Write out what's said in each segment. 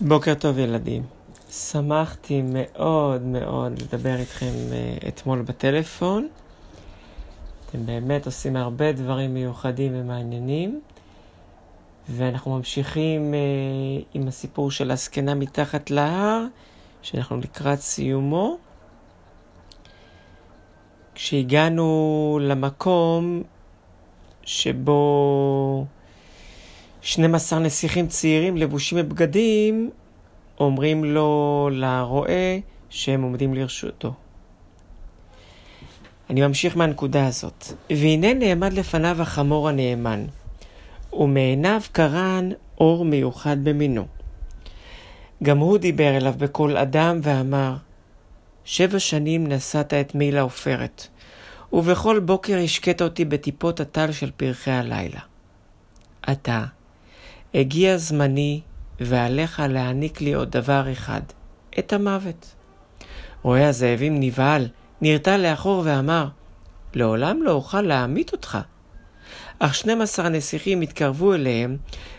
בוקר טוב ילדים. שמחתי מאוד מאוד לדבר איתכם uh, אתמול בטלפון. אתם באמת עושים הרבה דברים מיוחדים ומעניינים. ואנחנו ממשיכים uh, עם הסיפור של הזקנה מתחת להר, שאנחנו לקראת סיומו. כשהגענו למקום שבו 12 נסיכים צעירים לבושים בבגדים אומרים לו, לרועה, שהם עומדים לרשותו. אני ממשיך מהנקודה הזאת. והנה נעמד לפניו החמור הנאמן, ומעיניו קרן אור מיוחד במינו. גם הוא דיבר אליו בקול אדם ואמר, שבע שנים נשאת את מי לעופרת, ובכל בוקר השקית אותי בטיפות הטל של פרחי הלילה. עתה, הגיע זמני, ועליך להעניק לי עוד דבר אחד, את המוות. רואה הזאבים נבהל, נרתע לאחור ואמר, לעולם לא אוכל להמית אותך. אך שנים עשר הנסיכים התקרבו אליהם,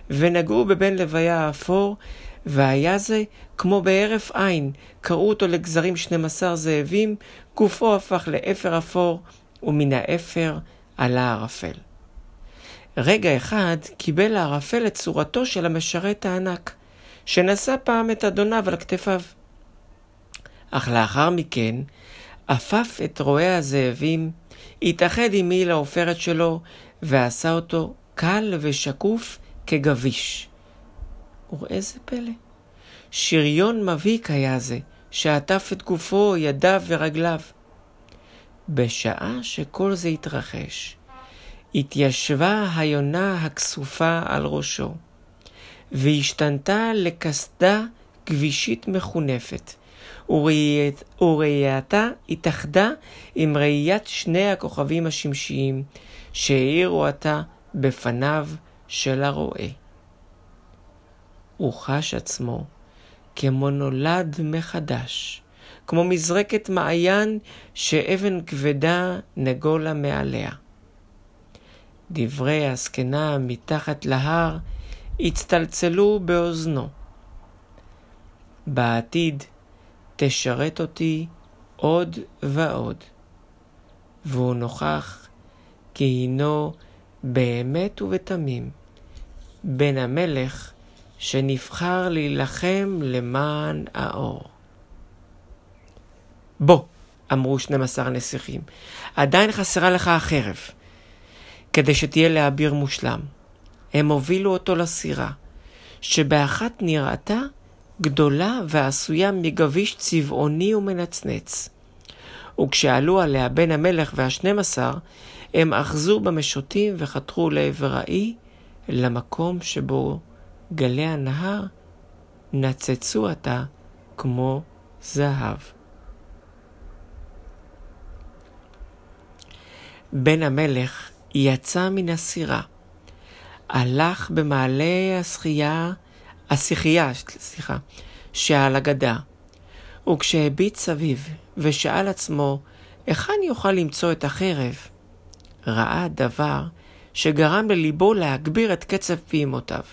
ונגעו בבן לוויה האפור, והיה זה כמו בהרף עין, קרעו אותו לגזרים שנים עשר זאבים, גופו הפך לאפר אפור, ומן האפר עלה ערפל. רגע אחד קיבל הערפל את צורתו של המשרת הענק, שנשא פעם את אדוניו על כתפיו. אך לאחר מכן, עפף את רועי הזאבים, התאחד עם מעיל העופרת שלו, ועשה אותו קל ושקוף כגביש. וראה זה פלא, שריון מבהיק היה זה, שעטף את גופו, ידיו ורגליו. בשעה שכל זה התרחש, התיישבה היונה הכסופה על ראשו, והשתנתה לקסדה כבישית מחונפת, וראייתה התאחדה עם ראיית שני הכוכבים השמשיים, שהאירו עתה בפניו של הרועה. הוא חש עצמו כמו נולד מחדש, כמו מזרקת מעיין שאבן כבדה נגולה מעליה. דברי הזקנה מתחת להר הצטלצלו באוזנו. בעתיד תשרת אותי עוד ועוד. והוא נוכח כי הינו באמת ובתמים בן המלך שנבחר להילחם למען האור. בוא, אמרו 12 הנסיכים, עדיין חסרה לך החרב. כדי שתהיה לאביר מושלם. הם הובילו אותו לסירה, שבאחת נראתה גדולה ועשויה מגביש צבעוני ומנצנץ. וכשעלו עליה בן המלך והשנים עשר, הם אחזו במשוטים וחתרו לעבר האי, למקום שבו גלי הנהר נצצו עתה כמו זהב. בן המלך יצא מן הסירה, הלך במעלה השחייה, השיחייה, סליחה, שעל הגדה, וכשהביט סביב ושאל עצמו היכן יוכל למצוא את החרב, ראה דבר שגרם לליבו להגביר את קצב פעימותיו.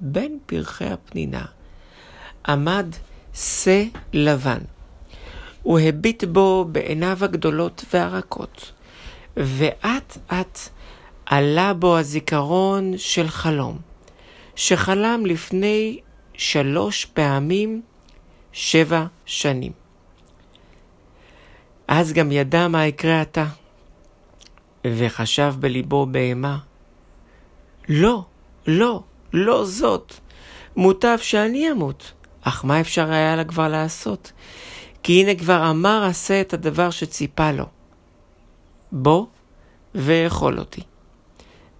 בין פרחי הפנינה עמד שא לבן. הוא הביט בו בעיניו הגדולות והרכות. ואט אט עלה בו הזיכרון של חלום, שחלם לפני שלוש פעמים שבע שנים. אז גם ידע מה יקרה עתה, וחשב בליבו בהמה, לא, לא, לא זאת. מוטב שאני אמות. אך מה אפשר היה לה כבר לעשות? כי הנה כבר אמר עשה את הדבר שציפה לו. בוא ואכול אותי.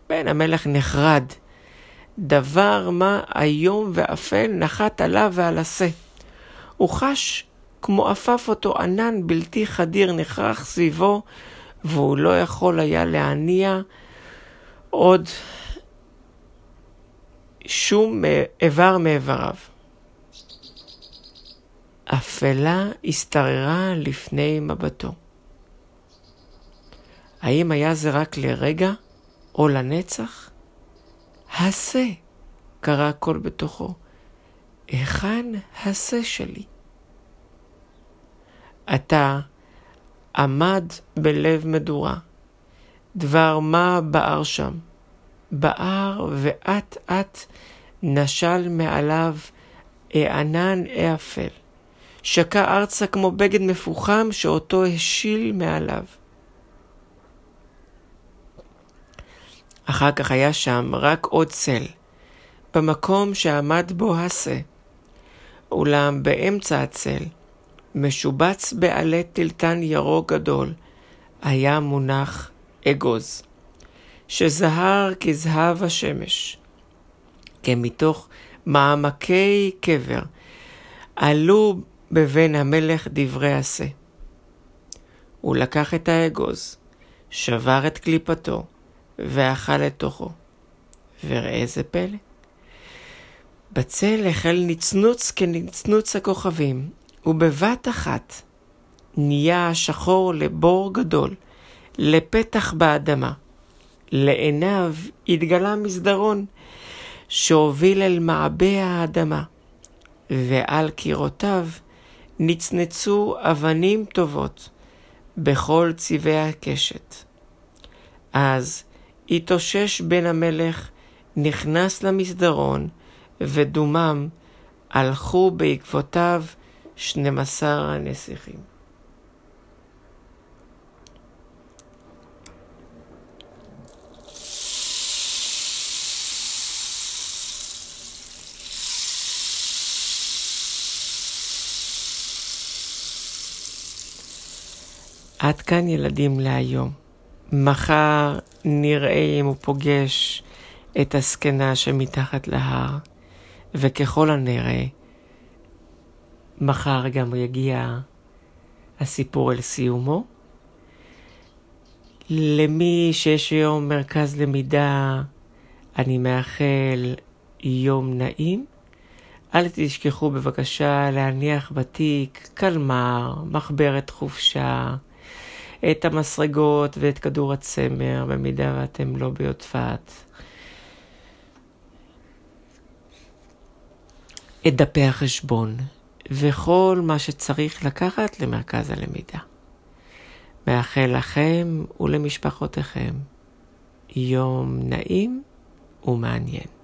בן המלך נחרד. דבר מה איום ואפל נחת עליו ועל השה. הוא חש כמו עפף אותו ענן בלתי חדיר נחרח סביבו, והוא לא יכול היה להניע עוד שום איבר מאיבריו. אפלה השתררה לפני מבטו. האם היה זה רק לרגע או לנצח? הסה, קרא הקול בתוכו. היכן השא שלי? אתה עמד בלב מדורה, דבר מה בער שם? בער ואט אט נשל מעליו ענן אפל. שקע ארצה כמו בגד מפוחם שאותו השיל מעליו. אחר כך היה שם רק עוד צל, במקום שעמד בו השא. אולם באמצע הצל, משובץ בעלי טלטן ירוק גדול, היה מונח אגוז, שזהר כזהב השמש, כמתוך מעמקי קבר, עלו בבן המלך דברי עשה. הוא לקח את האגוז, שבר את קליפתו, ואכל לתוכו. וראה זה פלא. בצל החל נצנוץ כנצנוץ הכוכבים, ובבת אחת נהיה שחור לבור גדול, לפתח באדמה. לעיניו התגלה מסדרון שהוביל אל מעבה האדמה, ועל קירותיו נצנצו אבנים טובות בכל צבעי הקשת. אז התאושש בן המלך, נכנס למסדרון, ודומם הלכו בעקבותיו שנים עשר הנסיכים. עד כאן ילדים להיום. מחר נראה אם הוא פוגש את הזקנה שמתחת להר, וככל הנראה, מחר גם יגיע הסיפור אל סיומו. למי שיש היום מרכז למידה, אני מאחל יום נעים. אל תשכחו בבקשה להניח בתיק קלמר, מחברת חופשה. את המסרגות ואת כדור הצמר, במידה ואתם לא ביודפת. את דפי החשבון, וכל מה שצריך לקחת למרכז הלמידה. מאחל לכם ולמשפחותיכם יום נעים ומעניין.